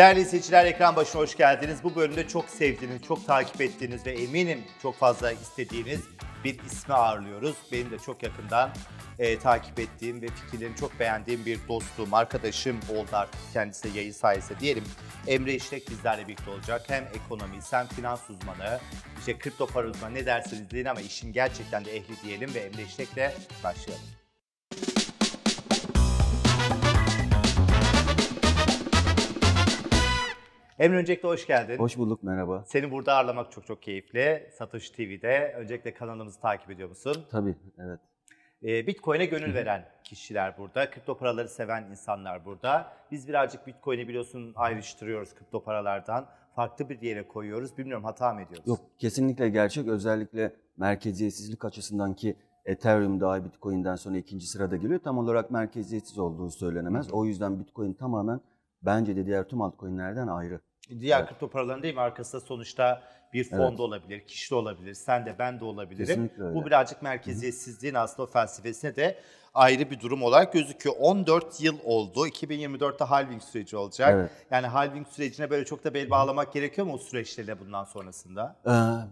Değerli izleyiciler ekran başına hoş geldiniz. Bu bölümde çok sevdiğiniz, çok takip ettiğiniz ve eminim çok fazla istediğiniz bir ismi ağırlıyoruz. Benim de çok yakından e, takip ettiğim ve fikirlerini çok beğendiğim bir dostum, arkadaşım oldu artık kendisi yayın sayesinde diyelim. Emre İşlek bizlerle birlikte olacak. Hem ekonomi, hem finans uzmanı, işte kripto para uzmanı ne derseniz deyin ama işin gerçekten de ehli diyelim ve Emre İşlek'le başlayalım. Emre öncelikle hoş geldin. Hoş bulduk, merhaba. Seni burada ağırlamak çok çok keyifli. Satoshi TV'de. Öncelikle kanalımızı takip ediyor musun? Tabii, evet. Ee, Bitcoin'e gönül veren kişiler burada. Kripto paraları seven insanlar burada. Biz birazcık Bitcoin'i biliyorsun ayrıştırıyoruz kripto paralardan. Farklı bir yere koyuyoruz. Bilmiyorum hata mı ediyoruz? Yok, kesinlikle gerçek. Özellikle merkeziyetsizlik açısından ki Ethereum daha Bitcoin'den sonra ikinci sırada geliyor. Tam olarak merkeziyetsiz olduğu söylenemez. O yüzden Bitcoin tamamen bence de diğer tüm altcoin'lerden ayrı. Diğer Evet. kripto paraların değil mi? Arkasında sonuçta bir fon Evet. da olabilir, kişi de olabilir, sen de ben de olabilirim. Bu birazcık merkeziyetsizliğin aslında o felsefesine de ayrı bir durum olarak gözüküyor. 14 yıl oldu. 2024'te halving süreci olacak. Evet. Yani halving sürecine böyle çok da bel bağlamak gerekiyor mu o süreçlerle bundan sonrasında? Ee,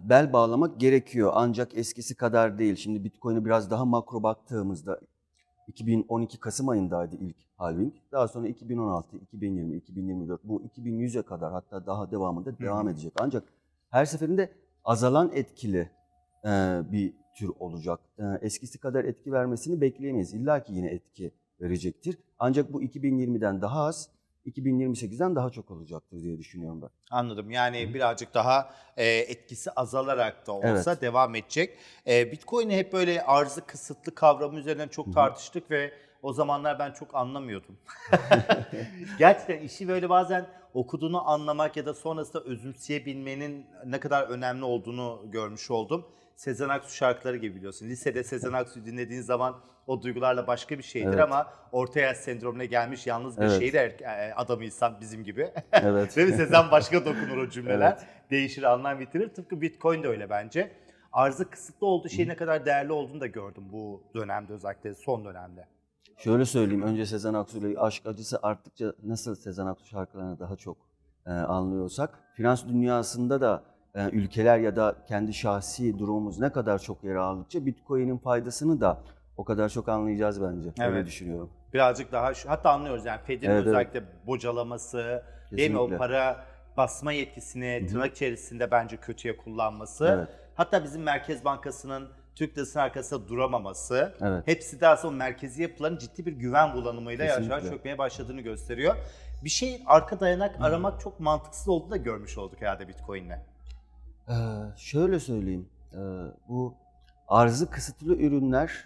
bel bağlamak gerekiyor ancak eskisi kadar değil. Şimdi Bitcoin'e biraz daha makro baktığımızda 2012 Kasım ayındaydı ilk halving. Daha sonra 2016, 2020, 2024 bu 2100'e kadar hatta daha devamında devam edecek. Ancak her seferinde azalan etkili e, bir tür olacak. E, eskisi kadar etki vermesini bekleyemeyiz. İlla ki yine etki verecektir. Ancak bu 2020'den daha az, 2028'den daha çok olacaktır diye düşünüyorum ben. Anladım. Yani birazcık daha e, etkisi azalarak da olsa Evet. devam edecek. E, Bitcoin'i hep böyle arzı kısıtlı kavramı üzerinden çok tartıştık ve o zamanlar ben çok anlamıyordum. Gerçekten işi böyle bazen okuduğunu anlamak ya da sonrasında özümseyebilmenin ne kadar önemli olduğunu görmüş oldum. Sezen Aksu şarkıları gibi biliyorsun. Lisede Sezen Aksu dinlediğin zaman o duygularla başka bir şeydir Evet. ama orta yaş sendromuna gelmiş yalnız bir Evet. şehir e, adamıysan bizim gibi. Evet. Değil mi? Sezen başka dokunur o cümleler. Evet. Değişir, anlam bitirir. Tıpkı Bitcoin de öyle bence. Arzı kısıtlı olduğu şey ne kadar değerli olduğunu da gördüm bu dönemde özellikle son dönemde. Şöyle söyleyeyim, önce Sezen Aksu ile aşk acısı arttıkça nasıl Sezen Aksu şarkılarını daha çok e, anlıyorsak, finans dünyasında da ülkeler ya da kendi şahsi durumumuz ne kadar çok yer aldıkça Bitcoin'in faydasını da o kadar çok anlayacağız bence. Öyle Evet. düşünüyorum. Birazcık daha şu, hatta anlıyoruz yani Fed'in Evet, evet. özellikle bocalaması, değil mi o Kesinlikle. para basma yetkisini tırnak içerisinde bence kötüye kullanması. Evet. Hatta bizim Merkez Bankası'nın Türk lirasının arkasında duramaması. Evet. Hepsi de aslında merkezi yapıların ciddi bir güven bulanımıyla yavaş yavaş Kesinlikle. çökmeye başladığını gösteriyor. Bir şeyin arka dayanak aramak çok mantıksız olduğunu da görmüş olduk herhalde Bitcoin'le. Ee, şöyle söyleyeyim, ee, bu arzı kısıtlı ürünler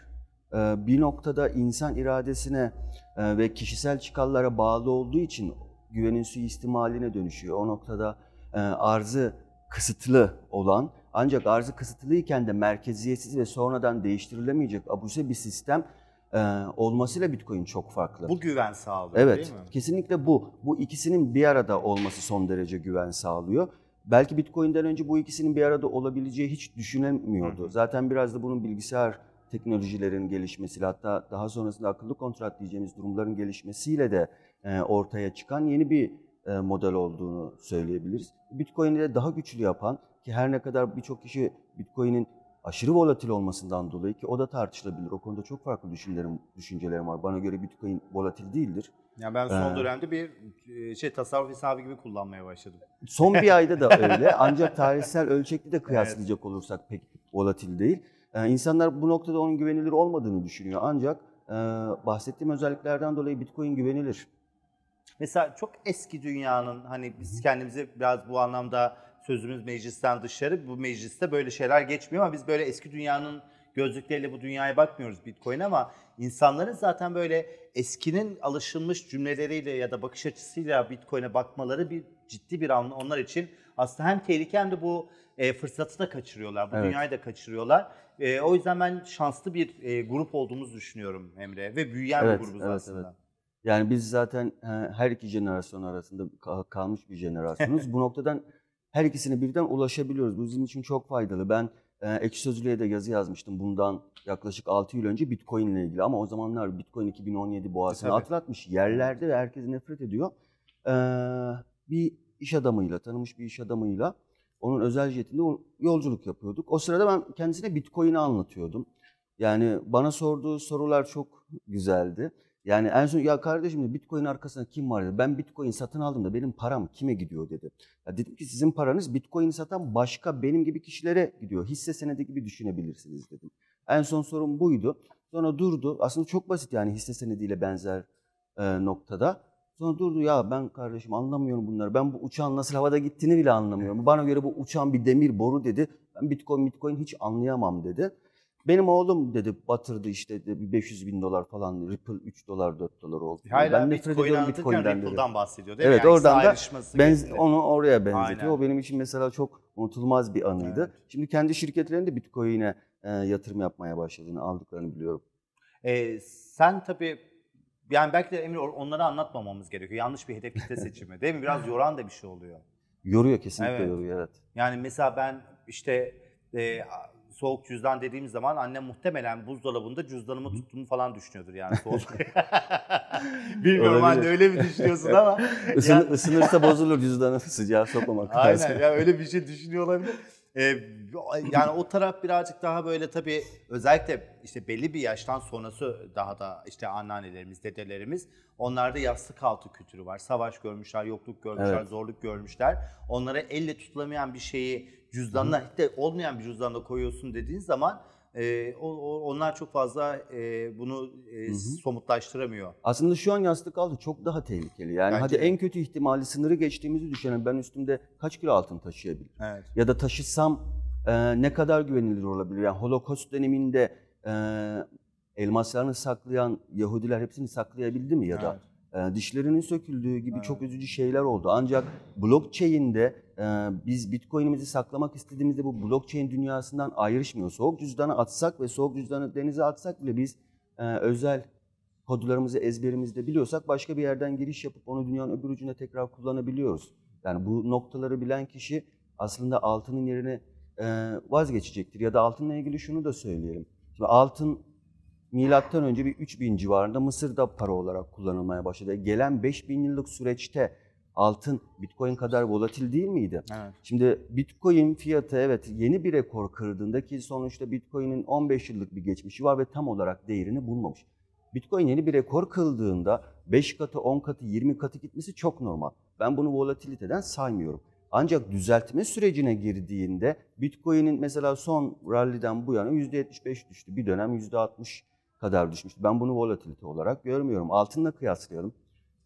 e, bir noktada insan iradesine e, ve kişisel çıkarlara bağlı olduğu için güvenin suistimaline dönüşüyor. O noktada e, arzı kısıtlı olan ancak arzı kısıtlıyken de merkeziyetsiz ve sonradan değiştirilemeyecek abuse bir sistem e, olmasıyla Bitcoin çok farklı. Bu güven sağlıyor Evet, değil mi? kesinlikle bu. Bu ikisinin bir arada olması son derece güven sağlıyor. Belki Bitcoin'den önce bu ikisinin bir arada olabileceği hiç düşünemiyordu. Zaten biraz da bunun bilgisayar teknolojilerin gelişmesiyle hatta daha sonrasında akıllı kontrat diyeceğimiz durumların gelişmesiyle de e, ortaya çıkan yeni bir e, model olduğunu söyleyebiliriz. Bitcoin'i de daha güçlü yapan ki her ne kadar birçok kişi Bitcoin'in aşırı volatil olmasından dolayı ki o da tartışılabilir. O konuda çok farklı düşüncelerim, düşüncelerim var. Bana göre Bitcoin volatil değildir. Yani ben son Ee, dönemde bir e, şey tasarruf hesabı gibi kullanmaya başladım. Son bir ayda da öyle ancak tarihsel ölçekli de kıyaslayacak olursak pek volatil değil. Ee, insanlar bu noktada onun güvenilir olmadığını düşünüyor ancak e, bahsettiğim özelliklerden dolayı Bitcoin güvenilir. Mesela çok eski dünyanın hani biz kendimizi biraz bu anlamda sözümüz meclisten dışarı bu mecliste böyle şeyler geçmiyor ama biz böyle eski dünyanın gözlükleriyle bu dünyaya bakmıyoruz Bitcoin ama insanların zaten böyle eskinin alışılmış cümleleriyle ya da bakış açısıyla Bitcoin'e bakmaları bir ciddi bir anlamda onlar için aslında hem tehlike hem de bu e, fırsatı da kaçırıyorlar. Bu Evet. dünyayı da kaçırıyorlar. E, o yüzden ben şanslı bir e, grup olduğumuzu düşünüyorum Emre ve büyüyen Evet, bir grubuz evet, aslında. evet. Yani biz zaten e, her iki jenerasyon arasında ka- kalmış bir jenerasyonuz. bu noktadan her ikisine birden ulaşabiliyoruz. Bu bizim için çok faydalı. Ben Ekşi Sözlüğe de yazı yazmıştım bundan yaklaşık 6 yıl önce Bitcoin ile ilgili. Ama o zamanlar Bitcoin 2017 boğasını Tabii. atlatmış yerlerde ve herkes nefret ediyor. E, bir iş adamıyla, tanımış bir iş adamıyla onun özel jetinde yolculuk yapıyorduk. O sırada ben kendisine Bitcoin'i anlatıyordum. Yani bana sorduğu sorular çok güzeldi. Yani en son ya kardeşim Bitcoin arkasında kim var dedi. Ben Bitcoin satın aldım da benim param kime gidiyor dedi. Ya dedim ki sizin paranız Bitcoin satan başka benim gibi kişilere gidiyor. Hisse senedi gibi düşünebilirsiniz dedim. En son sorum buydu. Sonra durdu. Aslında çok basit yani hisse senediyle benzer e, noktada. Sonra durdu ya ben kardeşim anlamıyorum bunları. Ben bu uçağın nasıl havada gittiğini bile anlamıyorum. Bana göre bu uçağın bir demir boru dedi. Ben Bitcoin Bitcoin hiç anlayamam dedi. Benim oğlum dedi batırdı işte dedi, 500 bin dolar falan Ripple 3 dolar 4 dolar oldu. Hayır, ben nefret Bitcoin ediyorum Bitcoin'den Ripple'dan bahsediyor değil evet, mi? Yani oradan da benz, onu oraya benzetiyor. Aynen. O benim için mesela çok unutulmaz bir anıydı. Evet. Şimdi kendi şirketlerinde Bitcoin'e e, yatırım yapmaya başladığını aldıklarını biliyorum. E, sen tabii yani belki de Emir onları anlatmamamız gerekiyor. Yanlış bir hedef kitle seçimi değil mi? Biraz yoran da bir şey oluyor. Yoruyor kesinlikle evet. yoruyor evet. Yani mesela ben işte e, soğuk cüzdan dediğim zaman annem muhtemelen buzdolabında cüzdanımı tuttuğumu falan düşünüyordur yani soğuk. Bilmiyorum anne öyle mi düşünüyorsun ama. Isın, yani... Isınırsa bozulur cüzdanı sıcağı sokmamak lazım. Aynen ya öyle bir şey düşünüyor olabilir. Ee, yani o taraf birazcık daha böyle tabii özellikle işte belli bir yaştan sonrası daha da işte anneannelerimiz, dedelerimiz onlarda yastık altı kültürü var. Savaş görmüşler, yokluk görmüşler, evet. zorluk görmüşler. Onlara elle tutulamayan bir şeyi cüzdanla hiç de olmayan bir cüzdanla koyuyorsun dediğin zaman e, o, o, onlar çok fazla e, bunu e, somutlaştıramıyor. Aslında şu an yastık altı çok daha tehlikeli. Yani Bence hadi en kötü ihtimali sınırı geçtiğimizi düşünelim. Ben üstümde kaç kilo altın taşıyabilirim? Evet. Ya da taşısam e, ne kadar güvenilir olabilir? Yani Holocaust döneminde e, elmaslarını saklayan Yahudiler hepsini saklayabildi mi ya da? Evet e, dişlerinin söküldüğü gibi evet. çok üzücü şeyler oldu. Ancak blockchain'de e, biz Bitcoin'imizi saklamak istediğimizde bu blockchain dünyasından ayrışmıyor. Soğuk cüzdanı atsak ve soğuk cüzdanı denize atsak bile biz e, özel kodlarımızı ezberimizde biliyorsak başka bir yerden giriş yapıp onu dünyanın öbür ucuna tekrar kullanabiliyoruz. Yani bu noktaları bilen kişi aslında altının yerine e, vazgeçecektir. Ya da altınla ilgili şunu da söyleyelim. Şimdi altın milattan önce bir 3000 civarında Mısır'da para olarak kullanılmaya başladı. Gelen 5000 yıllık süreçte altın Bitcoin kadar volatil değil miydi? Evet. Şimdi Bitcoin fiyatı evet yeni bir rekor kırdığında ki sonuçta Bitcoin'in 15 yıllık bir geçmişi var ve tam olarak değerini bulmamış. Bitcoin yeni bir rekor kıldığında 5 katı, 10 katı, 20 katı gitmesi çok normal. Ben bunu volatiliteden saymıyorum. Ancak düzeltme sürecine girdiğinde Bitcoin'in mesela son rally'den bu yana %75 düştü. Bir dönem %60 kadar düşmüştü. Ben bunu volatilite olarak görmüyorum. Altınla kıyaslayalım.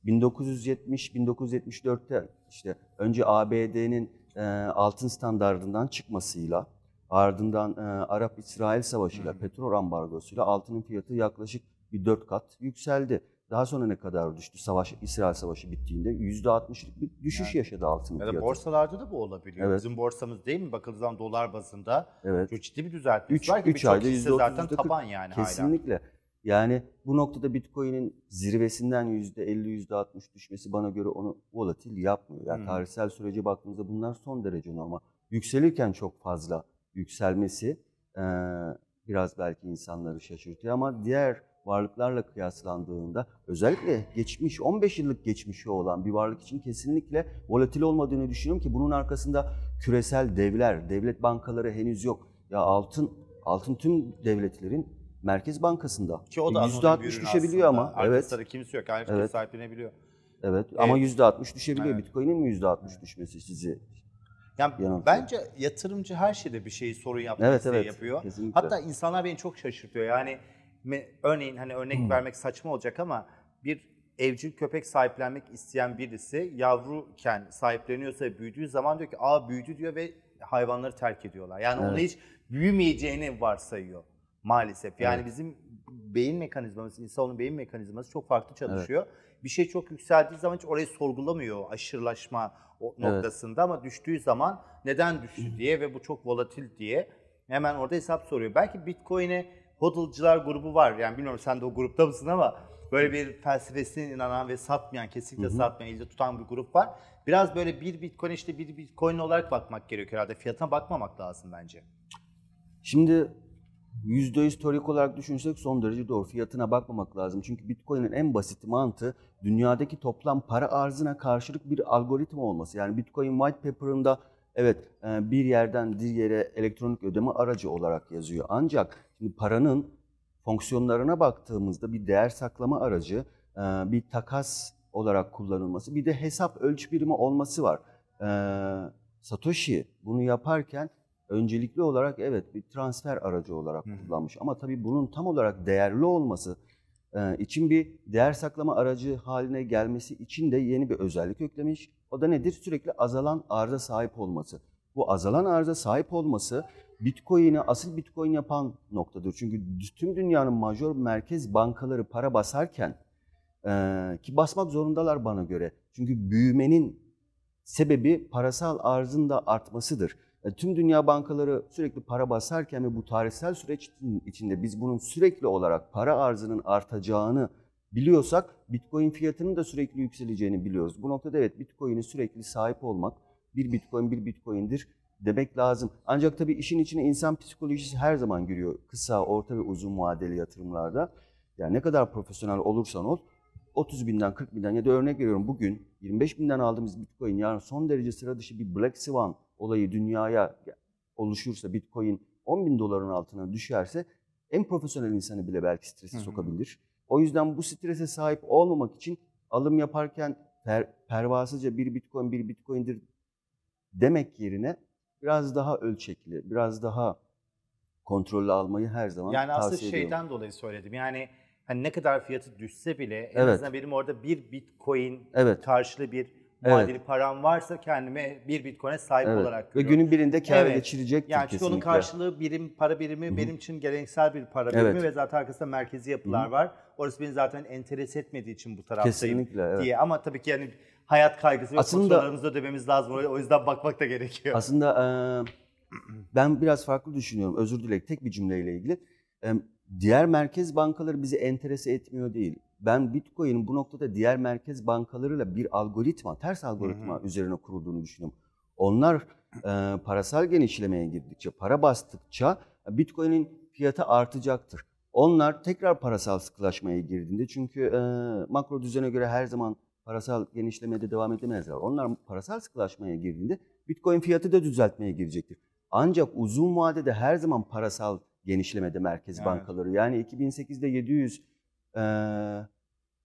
1970-1974'te işte önce ABD'nin e, altın standartından çıkmasıyla ardından e, Arap-İsrail savaşıyla, petrol ambargosuyla altının fiyatı yaklaşık bir dört kat yükseldi. Daha sonra ne kadar düştü? Savaş, İsrail Savaşı bittiğinde %60'lık bir düşüş yani, yaşadı altın fiyatı. Ya da borsalarda da bu olabiliyor. Evet. Bizim borsamız değil mi? Bakıldığı zaman dolar bazında evet. çok ciddi bir düzeltme var ki 3 ayda %30 zaten taban yani Kesinlikle. Hala. Yani bu noktada Bitcoin'in zirvesinden %50, %60 düşmesi bana göre onu volatil yapmıyor. Yani hmm. tarihsel sürece baktığımızda bunlar son derece normal. Yükselirken çok fazla yükselmesi e, biraz belki insanları şaşırtıyor ama diğer varlıklarla kıyaslandığında özellikle geçmiş 15 yıllık geçmişi olan bir varlık için kesinlikle volatil olmadığını düşünüyorum ki bunun arkasında küresel devler, devlet bankaları henüz yok. Ya altın altın tüm devletlerin Merkez Bankası'nda. Ki o da %60 düşebiliyor aslında. ama. Arkasında evet. kimse yok. Herkes evet. sahiplenebiliyor. Evet ama evet. %60 düşebiliyor. Evet. Bitcoin'in mi %60 düşmesi sizi yani yanıltıyor. bence yatırımcı her şeyde bir şeyi sorun yapmak evet, evet, yapıyor. Kesinlikle. Hatta insanlar beni çok şaşırtıyor. Yani örneğin hani örnek hmm. vermek saçma olacak ama bir evcil köpek sahiplenmek isteyen birisi yavruken sahipleniyorsa büyüdüğü zaman diyor ki aa büyüdü diyor ve hayvanları terk ediyorlar. Yani evet. onu hiç büyümeyeceğini varsayıyor maalesef. Yani evet. bizim beyin mekanizmamız, insanoğlunun beyin mekanizması çok farklı çalışıyor. Evet. Bir şey çok yükseldiği zaman hiç orayı sorgulamıyor aşırılaşma noktasında evet. ama düştüğü zaman neden düştü diye ve bu çok volatil diye hemen orada hesap soruyor. Belki Bitcoin'e hodl'cılar grubu var. Yani bilmiyorum sen de o grupta mısın ama böyle bir felsefesine inanan ve satmayan, kesinlikle Hı-hı. satmayan, elde tutan bir grup var. Biraz böyle bir Bitcoin işte bir Bitcoin olarak bakmak gerekiyor herhalde. Fiyatına bakmamak lazım bence. Şimdi %100 teorik olarak düşünsek son derece doğru. Fiyatına bakmamak lazım. Çünkü Bitcoin'in en basit mantığı dünyadaki toplam para arzına karşılık bir algoritma olması. Yani Bitcoin white paper'ında evet e, bir yerden bir yere elektronik ödeme aracı olarak yazıyor. Ancak şimdi paranın fonksiyonlarına baktığımızda bir değer saklama aracı, e, bir takas olarak kullanılması, bir de hesap ölçü birimi olması var. E, Satoshi bunu yaparken öncelikli olarak evet bir transfer aracı olarak kullanmış. Ama tabii bunun tam olarak değerli olması için bir değer saklama aracı haline gelmesi için de yeni bir özellik eklemiş. O da nedir? Sürekli azalan arıza sahip olması. Bu azalan arıza sahip olması Bitcoin'i asıl Bitcoin yapan noktadır. Çünkü tüm dünyanın major merkez bankaları para basarken e, ki basmak zorundalar bana göre. Çünkü büyümenin sebebi parasal arzın da artmasıdır. E, tüm dünya bankaları sürekli para basarken ve bu tarihsel süreç içinde biz bunun sürekli olarak para arzının artacağını biliyorsak Bitcoin fiyatının da sürekli yükseleceğini biliyoruz. Bu noktada evet Bitcoin'e sürekli sahip olmak bir Bitcoin bir Bitcoin'dir demek lazım. Ancak tabii işin içine insan psikolojisi her zaman giriyor kısa, orta ve uzun vadeli yatırımlarda. Yani ne kadar profesyonel olursan ol 30 binden 40 binden ya da örnek veriyorum bugün 25 binden aldığımız Bitcoin yarın son derece sıra dışı bir Black Swan olayı dünyaya oluşursa Bitcoin 10 bin doların altına düşerse en profesyonel insanı bile belki strese sokabilir. O yüzden bu strese sahip olmamak için alım yaparken per, pervasızca bir Bitcoin bir Bitcoin'dir demek yerine biraz daha ölçekli, biraz daha kontrollü almayı her zaman yani tavsiye ediyorum. Yani aslında şeyden dolayı söyledim. Yani hani ne kadar fiyatı düşse bile en evet. azından benim orada bir Bitcoin evet. karşılığı bir vadeli evet. param varsa kendime bir Bitcoin'e sahip evet. olarak görüyorum. Ve günün birinde kâr evet. geçirecektir yani kesinlikle. onun karşılığı birim para birimi Hı-hı. benim için geleneksel bir para birimi evet. ve zaten arkasında merkezi yapılar Hı-hı. var. Orası beni zaten enteres etmediği için bu taraftayım kesinlikle, evet. diye. Ama tabii ki yani hayat kaygısı ve faturalarımızı ödememiz lazım. O yüzden bakmak da gerekiyor. Aslında ben biraz farklı düşünüyorum. Özür dilerim tek bir cümleyle ilgili. Diğer merkez bankaları bizi enterese etmiyor değil ben Bitcoin'in bu noktada diğer merkez bankalarıyla bir algoritma, ters algoritma hı hı. üzerine kurulduğunu düşünüyorum. Onlar e, parasal genişlemeye girdikçe, para bastıkça Bitcoin'in fiyatı artacaktır. Onlar tekrar parasal sıkılaşmaya girdiğinde çünkü e, makro düzene göre her zaman parasal genişlemede devam edemezler. Onlar parasal sıkılaşmaya girdiğinde Bitcoin fiyatı da düzeltmeye girecektir. Ancak uzun vadede her zaman parasal genişlemede merkez evet. bankaları. Yani 2008'de 700 e,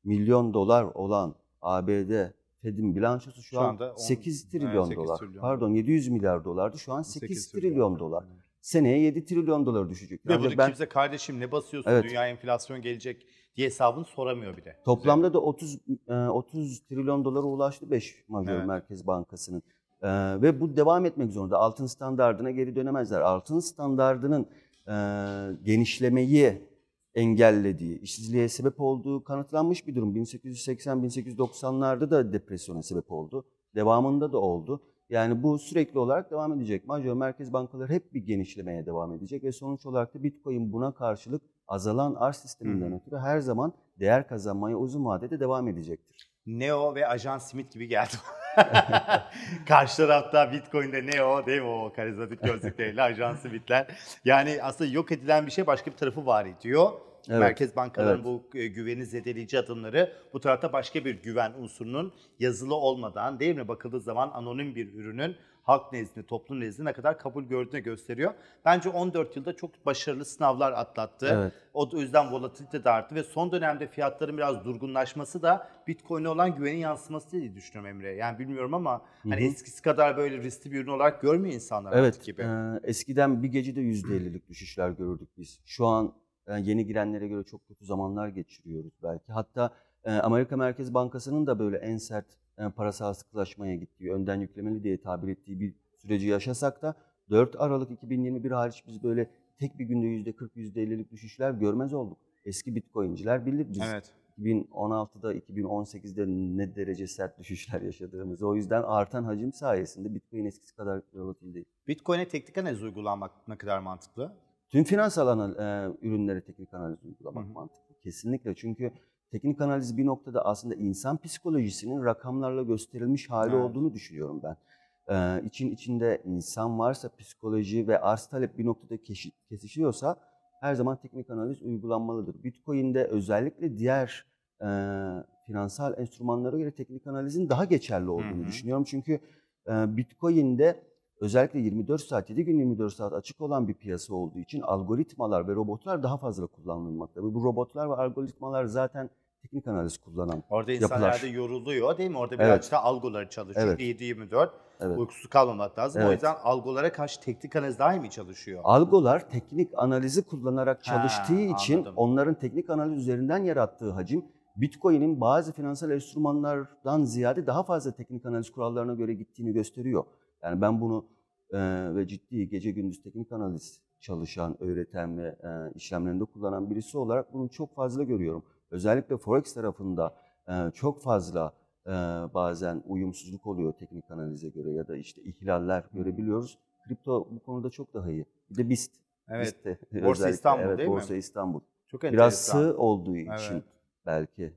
milyon dolar olan ABD Fed'in bilançosu şu, şu an 8 trilyon 8 dolar. Trilyon. Pardon 700 milyar dolardı. Şu an 8, 8 trilyon, trilyon dolar. Seneye 7 trilyon dolar düşecek. Ve bunu ben, kimse kardeşim ne basıyorsun evet, dünya enflasyon gelecek diye hesabını soramıyor bir de. Toplamda da 30 30 trilyon dolara ulaştı 5 majör evet. merkez bankasının. Ee, ve bu devam etmek zorunda. Altın standardına geri dönemezler. Altın standardının e, genişlemeyi engellediği, işsizliğe sebep olduğu kanıtlanmış bir durum. 1880-1890'larda da depresyona sebep oldu. Devamında da oldu. Yani bu sürekli olarak devam edecek. Major merkez bankaları hep bir genişlemeye devam edecek ve sonuç olarak da Bitcoin buna karşılık azalan arz sisteminden ötürü her zaman değer kazanmaya uzun vadede devam edecektir. Neo ve Ajan Smith gibi geldi. Karşı tarafta Bitcoin'de Neo değil mi o karizmatik gözlükleriyle Ajan Smith'ler. Yani aslında yok edilen bir şey başka bir tarafı var ediyor. Evet, Merkez bankaların evet. bu e, güveni zedeleyici adımları bu tarafta başka bir güven unsurunun yazılı olmadan değil mi bakıldığı zaman anonim bir ürünün halk nezdinde, toplum nezdinde ne kadar kabul gördüğünü gösteriyor. Bence 14 yılda çok başarılı sınavlar atlattı. Evet. O yüzden volatilite de arttı ve son dönemde fiyatların biraz durgunlaşması da Bitcoin'e olan güvenin yansıması diye düşünüyorum Emre. Yani bilmiyorum ama Hı-hı. hani eskisi kadar böyle riskli bir ürün olarak görmüyor insanlar evet, artık gibi. Evet. Eskiden bir gecede %50'lik düşüşler görürdük biz. Şu an yani yeni girenlere göre çok kötü zamanlar geçiriyoruz belki. Hatta e, Amerika Merkez Bankası'nın da böyle en sert e, parasal sıkılaşmaya gittiği, önden yüklemeli diye tabir ettiği bir süreci yaşasak da 4 Aralık 2021 hariç biz böyle tek bir günde %40, %50'lik düşüşler görmez olduk. Eski Bitcoin'ciler bilir biz. Evet. 2016'da, 2018'de ne derece sert düşüşler yaşadığımızı. O yüzden artan hacim sayesinde Bitcoin eskisi kadar volatil değil. Bitcoin'e teknik analiz uygulamak ne kadar mantıklı? Tüm finansal anal, e, ürünlere teknik analiz uygulamak Hı-hı. mantıklı. Kesinlikle çünkü teknik analiz bir noktada aslında insan psikolojisinin rakamlarla gösterilmiş hali evet. olduğunu düşünüyorum ben. Ee, için içinde insan varsa psikoloji ve arz talep bir noktada kesişiyorsa her zaman teknik analiz uygulanmalıdır. Bitcoin'de özellikle diğer e, finansal enstrümanlara göre teknik analizin daha geçerli olduğunu Hı hı. düşünüyorum. Çünkü e, Bitcoin'de özellikle 24 saat, 7 gün 24 saat açık olan bir piyasa olduğu için algoritmalar ve robotlar daha fazla kullanılmakta. Bu robotlar ve algoritmalar zaten teknik analiz kullanan. Orada insanlar Yapılar. da yoruluyor değil mi? Orada Evet. birazcık da algoları çalışıyor. Evet. 7-24 Evet. uykusuz kalmamak lazım. O Evet. yüzden algolara karşı teknik analiz daha mi çalışıyor? Algolar teknik analizi kullanarak Ha, çalıştığı için anladım. onların teknik analiz üzerinden yarattığı hacim Bitcoin'in bazı finansal enstrümanlardan ziyade daha fazla teknik analiz kurallarına göre gittiğini gösteriyor. Yani ben bunu e, ve ciddi gece gündüz teknik analiz çalışan, öğreten ve e, işlemlerinde kullanan birisi olarak bunu çok fazla görüyorum. Özellikle Forex tarafında e, çok fazla e, bazen uyumsuzluk oluyor teknik analize göre ya da işte ihlaller görebiliyoruz. Kripto bu konuda çok daha iyi. Bir de BIST. Evet. BIST'te Borsa özellikle, İstanbul evet, değil mi? Borsa İstanbul. Çok Biraz sığ olduğu için Evet. belki.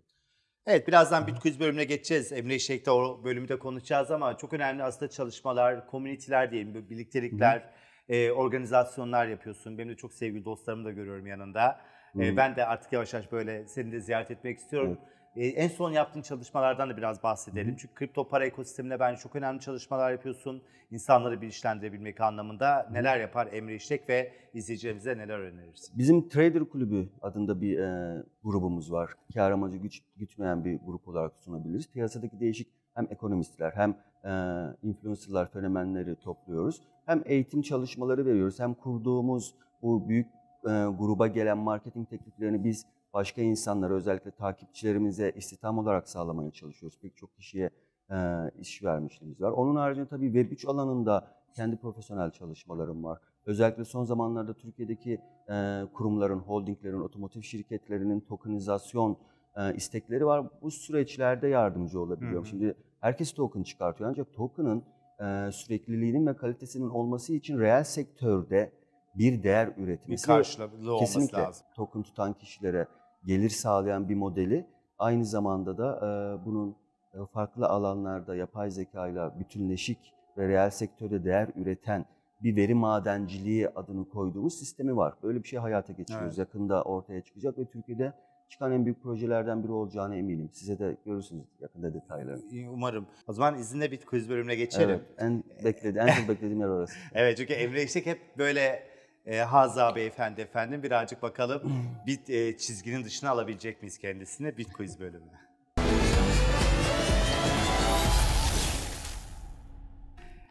Evet birazdan Bitcoin bölümüne geçeceğiz. Emre İşek'te o bölümü de konuşacağız ama çok önemli aslında çalışmalar, komüniteler diyelim, birliktelikler, e, organizasyonlar yapıyorsun. Benim de çok sevgili dostlarımı da görüyorum yanında. E, Hı. ben de artık yavaş yavaş böyle seni de ziyaret etmek istiyorum. E, en son yaptığın çalışmalardan da biraz bahsedelim. Çünkü kripto para ekosisteminde bence çok önemli çalışmalar yapıyorsun. İnsanları bilinçlendirebilmek anlamında neler yapar Emre İşek ve izleyicilerimize neler önerirsin? Bizim Trader Kulübü adında bir e, grubumuz var. Kar amacı güç, gütmeyen bir grup olarak sunabiliriz. Piyasadaki değişik hem ekonomistler hem e, influencerlar, fenomenleri topluyoruz. Hem eğitim çalışmaları veriyoruz hem kurduğumuz bu büyük e, gruba gelen marketing tekniklerini biz başka insanlara özellikle takipçilerimize istihdam olarak sağlamaya çalışıyoruz. Pek çok kişiye e, iş vermişliğimiz var. Onun haricinde tabii Web3 alanında kendi profesyonel çalışmalarım var. Özellikle son zamanlarda Türkiye'deki e, kurumların, holdinglerin, otomotiv şirketlerinin tokenizasyon e, istekleri var. Bu süreçlerde yardımcı olabiliyorum. Hı hı. Şimdi herkes token çıkartıyor ancak token'ın e, sürekliliğinin ve kalitesinin olması için reel sektörde bir değer Bir üretmesi. karşılıklı olması Kesinlikle lazım. token tutan kişilere gelir sağlayan bir modeli aynı zamanda da e, bunun e, farklı alanlarda yapay zekayla bütünleşik ve reel sektörde değer üreten bir veri madenciliği adını koyduğumuz sistemi var. Böyle bir şey hayata geçiriyoruz. Evet. Yakında ortaya çıkacak ve Türkiye'de çıkan en büyük projelerden biri olacağına eminim. Size de görürsünüz yakında detaylarını. Umarım. O zaman izinle bir quiz bölümüne geçelim. Evet, en bekledi, en çok beklediğim yer orası. Evet çünkü Emre İşek hep böyle e, Haza Beyefendi efendim birazcık bakalım bir e, çizginin dışına alabilecek miyiz kendisini Bit Quiz bölümü.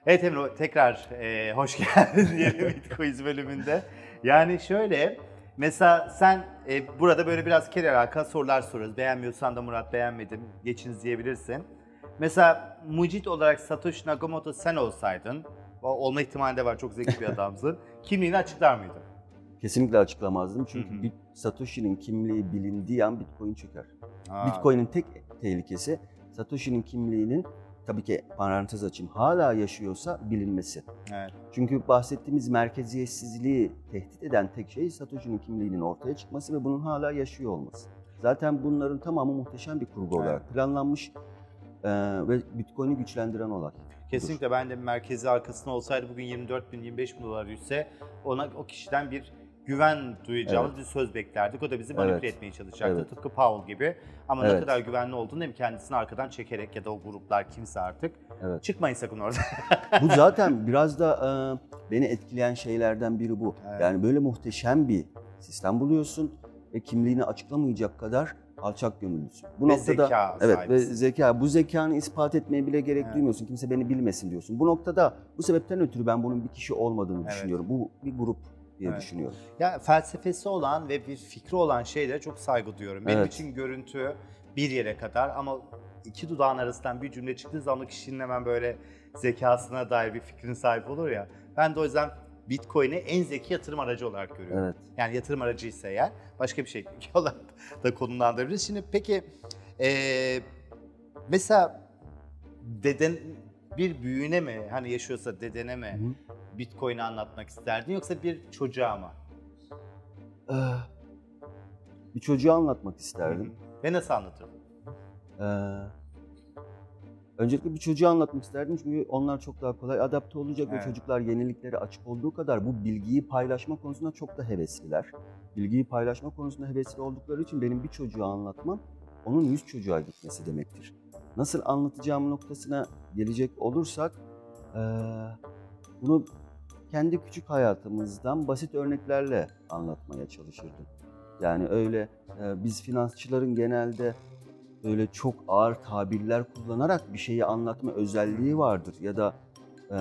Evet Emre tekrar e, hoş geldin diyelim Bit Quiz bölümünde. Yani şöyle mesela sen e, burada böyle biraz kere alakalı sorular soruyoruz. Beğenmiyorsan da Murat beğenmedim geçiniz diyebilirsin. Mesela mucit olarak Satoshi Nakamoto sen olsaydın, olma ihtimali de var çok zeki bir adamsın. Kimliğini açıklar mıydın? Kesinlikle açıklamazdım çünkü Hı hı. Bit- Satoshi'nin kimliği bilindiği an Bitcoin çöker. Ha, Bitcoin'in tek tehlikesi Satoshi'nin kimliğinin tabii ki parantez açayım hala yaşıyorsa bilinmesi. Evet. Çünkü bahsettiğimiz merkeziyetsizliği tehdit eden tek şey Satoshi'nin kimliğinin ortaya çıkması ve bunun hala yaşıyor olması. Zaten bunların tamamı muhteşem bir kurgu Evet. olarak planlanmış eee, ve Bitcoin'i güçlendiren olay. Kesinlikle ben de merkezi arkasında olsaydı bugün 24 bin 25 bin dolar yüzse ona o kişiden bir güven duyacağımız Evet. bir söz beklerdik. O da bizi manipüle Evet. etmeye çalışacaktı. Evet. Tıpkı Powell gibi. Ama ne Evet. kadar güvenli olduğunu hem kendisini arkadan çekerek ya da o gruplar kimse artık. Evet. Çıkmayın sakın orada. Bu zaten biraz da e, beni etkileyen şeylerden biri bu. Evet. Yani böyle muhteşem bir sistem buluyorsun ve kimliğini açıklamayacak kadar alçak gönüllüsün. Bu Ve noktada zeka evet ve zeka bu zekanı ispat etmeye bile gerek Evet. duymuyorsun. Kimse beni bilmesin diyorsun. Bu noktada bu sebepten ötürü ben bunun bir kişi olmadığını Evet. düşünüyorum. Bu bir grup diye Evet. düşünüyorum. Ya felsefesi olan ve bir fikri olan şeylere çok saygı duyuyorum. Benim Evet. için görüntü bir yere kadar ama iki dudağın arasından bir cümle çıktığı zaman o kişinin hemen böyle zekasına dair bir fikrin sahip olur ya. Ben de o yüzden Bitcoin'i en zeki yatırım aracı olarak görüyorum. Evet. Yani yatırım aracıysa eğer başka bir şey olarak da konumlandırabiliriz. Şimdi peki eee, mesela deden bir büyüğüne mi hani yaşıyorsa dedene mi Hı. Bitcoin'i anlatmak isterdin yoksa bir çocuğa mı? Ee, bir çocuğa anlatmak isterdim. Ve nasıl anlatırdın? Ee, Öncelikle bir çocuğa anlatmak isterdim çünkü onlar çok daha kolay adapte olacak Evet. ve çocuklar yeniliklere açık olduğu kadar bu bilgiyi paylaşma konusunda çok da hevesliler. Bilgiyi paylaşma konusunda hevesli oldukları için benim bir çocuğa anlatmam onun yüz çocuğa gitmesi demektir. Nasıl anlatacağım noktasına gelecek olursak bunu kendi küçük hayatımızdan basit örneklerle anlatmaya çalışırdım. Yani öyle e, biz finansçıların genelde böyle çok ağır tabirler kullanarak bir şeyi anlatma özelliği vardır ya da e,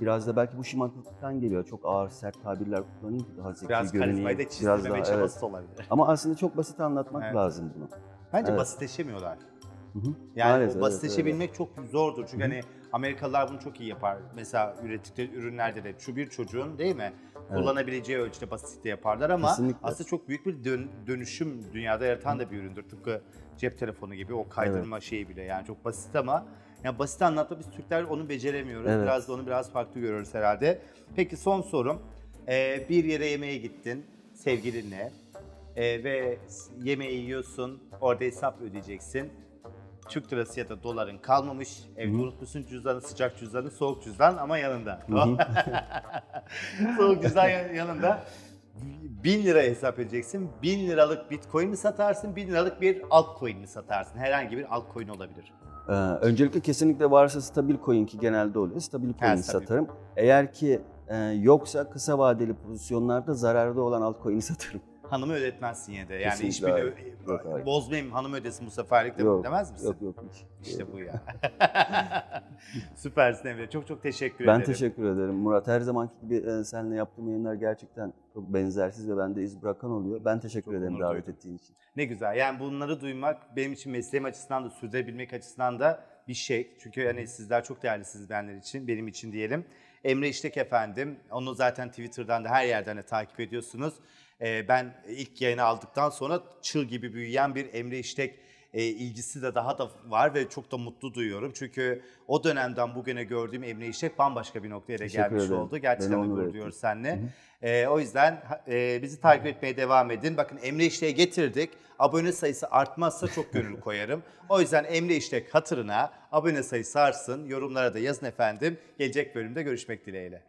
biraz da belki bu şımarıklıktan geliyor. Çok ağır sert tabirler kullanayım ki daha zeki Biraz görüneyim. karizmayı da Biraz çizdirme daha, çabası evet. olabilir. Ama aslında çok basit anlatmak Evet. lazım bunu. Bence Evet. basitleşemiyorlar. Hı hı. Yani Maalesef, o evet, basitleşebilmek çok zordur. Çünkü Hı hı. hani Amerikalılar bunu çok iyi yapar. Mesela ürettikleri ürünlerde de şu bir çocuğun değil mi? Evet. Kullanabileceği ölçüde basitlikte yaparlar ama Kesinlikle. aslında çok büyük bir dön- dönüşüm dünyada yaratan da bir üründür. Tıpkı cep telefonu gibi o kaydırma şeyi bile yani çok basit ama yani basit anlatma biz Türkler onu beceremiyoruz. Evet. Biraz da onu biraz farklı görüyoruz herhalde. Peki son sorum. Ee, bir yere yemeğe gittin sevgilinle ee, ve yemeği yiyorsun orada hesap ödeyeceksin. Türk lirası ya da doların kalmamış. Evde Hı hı. unutmuşsun cüzdanı, sıcak cüzdanı, soğuk cüzdan ama yanında. Soğuk cüzdan yan- yanında. 1000 lira hesap edeceksin. 1000 liralık bitcoin mi satarsın, 1000 liralık bir altcoin mi satarsın? Herhangi bir altcoin olabilir. Ee, öncelikle kesinlikle varsa stabil coin ki genelde oluyor. Stabil coin satarım. Eğer ki e, yoksa kısa vadeli pozisyonlarda zararda olan altcoin'i satarım. Hanımı ödetmezsin yine de. Yani Kesinlikle hayır. Yok, hayır. bozmayayım hanım ödesin bu seferlik de Yok, demez misin? Yok yok hiç. İşte bu ya. Süpersin Emre. Çok çok teşekkür Ben ederim. teşekkür ederim Murat. Her zamanki gibi e, seninle yaptığım yayınlar gerçekten çok benzersiz ve bende iz bırakan oluyor. Ben teşekkür Çok ederim davet duydum. ettiğin için. Ne güzel. Yani bunları duymak benim için mesleğim açısından da sürdürebilmek açısından da bir şey. Çünkü hani sizler çok değerlisiniz benler için, benim için diyelim. Emre İştek efendim. Onu zaten Twitter'dan da her yerden de takip ediyorsunuz. Ee, ben ilk yayını aldıktan sonra çığ gibi büyüyen bir Emre İştek e, ilgisi de daha da var ve çok da mutlu duyuyorum. Çünkü o dönemden bugüne gördüğüm Emre İştek bambaşka bir noktaya da gelmiş ederim. oldu. Gerçekten de gurur duyuyoruz seninle. Ee, o yüzden e, bizi takip etmeye devam edin. Bakın Emre İştek'e getirdik. Abone sayısı artmazsa çok gönül koyarım. O yüzden Emre İştek hatırına abone sayısı artsın. Yorumlara da yazın efendim. Gelecek bölümde görüşmek dileğiyle.